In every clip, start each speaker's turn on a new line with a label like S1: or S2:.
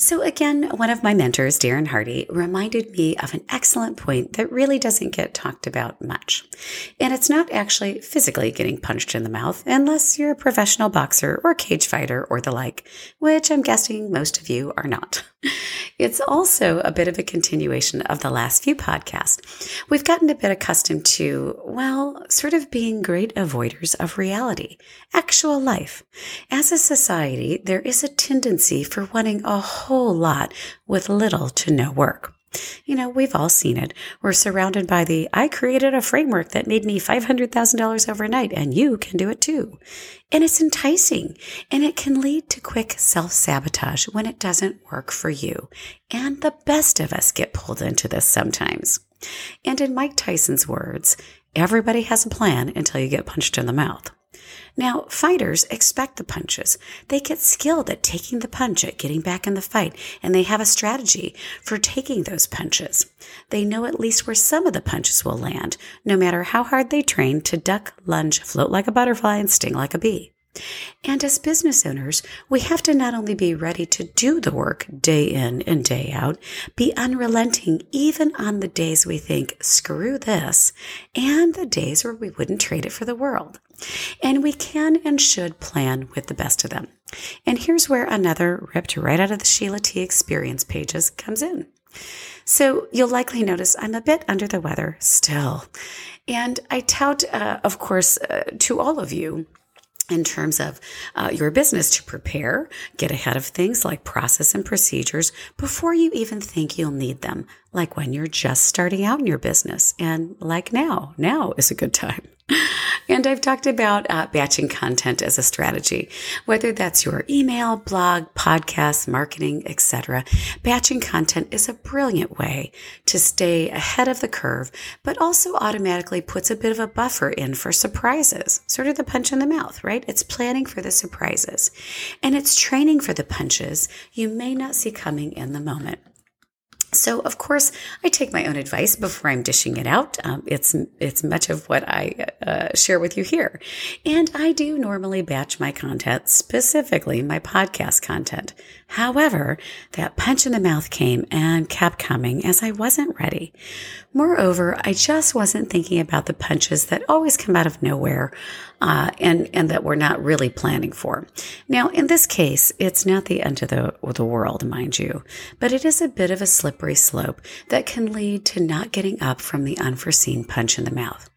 S1: So, again, one of my mentors, Darren Hardy, reminded me of an excellent point that really doesn't get talked about much. And it's not actually physically getting punched in the mouth, unless you're a professional boxer or cage fighter or the like, which I'm guessing most of you are not. It's also a bit of a continuation of the last few podcasts. We've gotten a bit accustomed to, well, sort of being great avoiders of reality, actual life. As a society, there is a tendency for wanting a whole lot with little to no work. You know, we've all seen it. We're surrounded by the I created a framework that made me $500,000 overnight and you can do it too. And it's enticing and it can lead to quick self sabotage when it doesn't work for you. And the best of us get pulled into this sometimes. And in Mike Tyson's words, everybody has a plan until you get punched in the mouth. Now, fighters expect the punches. They get skilled at taking the punch, at getting back in the fight, and they have a strategy for taking those punches. They know at least where some of the punches will land, no matter how hard they train to duck, lunge, float like a butterfly, and sting like a bee. And as business owners, we have to not only be ready to do the work day in and day out, be unrelenting even on the days we think, screw this, and the days where we wouldn't trade it for the world. And we can and should plan with the best of them. And here's where another ripped right out of the Sheila T experience pages comes in. So you'll likely notice I'm a bit under the weather still. And I tout, uh, of course, uh, to all of you in terms of uh, your business to prepare, get ahead of things like process and procedures before you even think you'll need them, like when you're just starting out in your business and like now. Now is a good time. And I've talked about uh, batching content as a strategy, whether that's your email, blog, podcast, marketing, etc. Batching content is a brilliant way to stay ahead of the curve, but also automatically puts a bit of a buffer in for surprises, sort of the punch in the mouth, right? It's planning for the surprises and it's training for the punches you may not see coming in the moment. So, of course, I take my own advice before I'm dishing it out. Um, it's it's much of what I uh, share with you here, and I do normally batch my content, specifically my podcast content. However, that punch in the mouth came and kept coming as I wasn't ready. Moreover, I just wasn't thinking about the punches that always come out of nowhere uh, and, and that we're not really planning for. Now, in this case, it's not the end of the, the world, mind you, but it is a bit of a slippery slope that can lead to not getting up from the unforeseen punch in the mouth.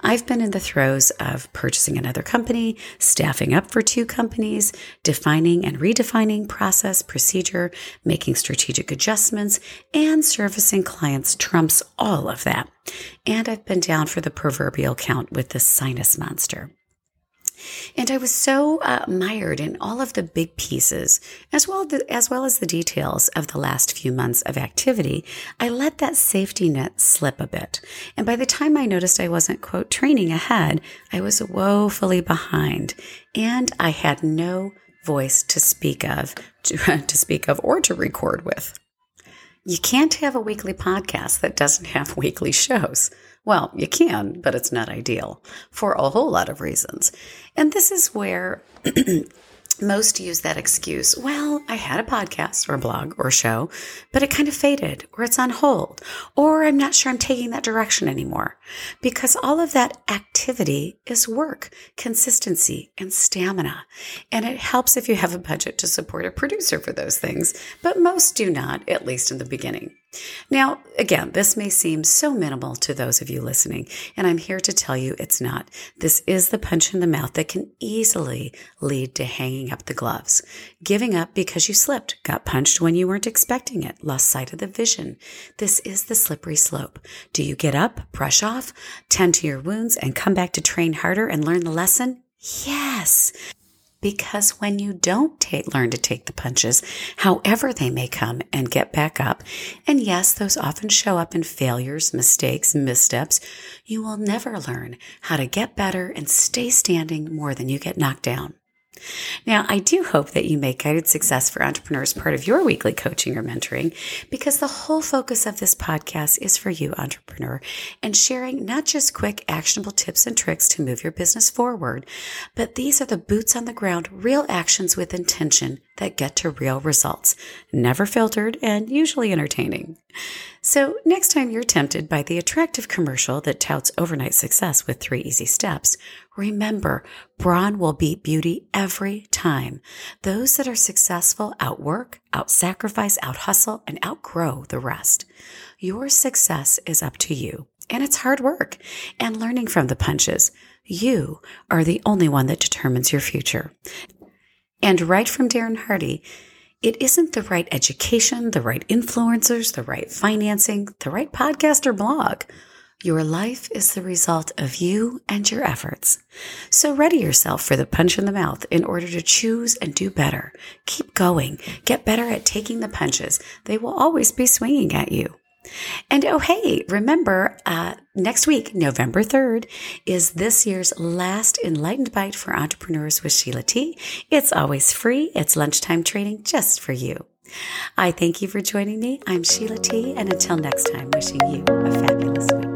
S1: I've been in the throes of purchasing another company, staffing up for two companies, defining and redefining process, procedure, making strategic adjustments, and servicing clients trumps all of that. And I've been down for the proverbial count with the sinus monster. And I was so uh, mired in all of the big pieces, as well, the, as well as the details of the last few months of activity, I let that safety net slip a bit. And by the time I noticed I wasn't, quote, training ahead, I was woefully behind. And I had no voice to speak of, to, to speak of, or to record with. You can't have a weekly podcast that doesn't have weekly shows. Well, you can, but it's not ideal for a whole lot of reasons. And this is where most use that excuse. Well, I had a podcast or a blog or show, but it kind of faded or it's on hold or I'm not sure I'm taking that direction anymore because all of that activity is work, consistency and stamina. And it helps if you have a budget to support a producer for those things, but most do not, at least in the beginning. Now, again, this may seem so minimal to those of you listening, and I'm here to tell you it's not. This is the punch in the mouth that can easily lead to hanging up the gloves, giving up because you slipped, got punched when you weren't expecting it, lost sight of the vision. This is the slippery slope. Do you get up, brush off, tend to your wounds, and come back to train harder and learn the lesson? Yes. Because when you don't take, learn to take the punches, however they may come and get back up, and yes, those often show up in failures, mistakes, missteps, you will never learn how to get better and stay standing more than you get knocked down. Now, I do hope that you make Guided Success for Entrepreneurs part of your weekly coaching or mentoring because the whole focus of this podcast is for you, entrepreneur, and sharing not just quick, actionable tips and tricks to move your business forward, but these are the boots on the ground, real actions with intention that get to real results, never filtered and usually entertaining. So, next time you're tempted by the attractive commercial that touts overnight success with three easy steps, remember brawn will beat beauty every time. Those that are successful outwork, outsacrifice, outhustle, and outgrow the rest. Your success is up to you, and it's hard work and learning from the punches. You are the only one that determines your future. And right from Darren Hardy, it isn't the right education, the right influencers, the right financing, the right podcast or blog. Your life is the result of you and your efforts. So ready yourself for the punch in the mouth in order to choose and do better. Keep going. Get better at taking the punches. They will always be swinging at you. And oh, hey, remember, uh, next week, November 3rd, is this year's last Enlightened Bite for Entrepreneurs with Sheila T. It's always free. It's lunchtime training just for you. I thank you for joining me. I'm Sheila T. And until next time, wishing you a fabulous week.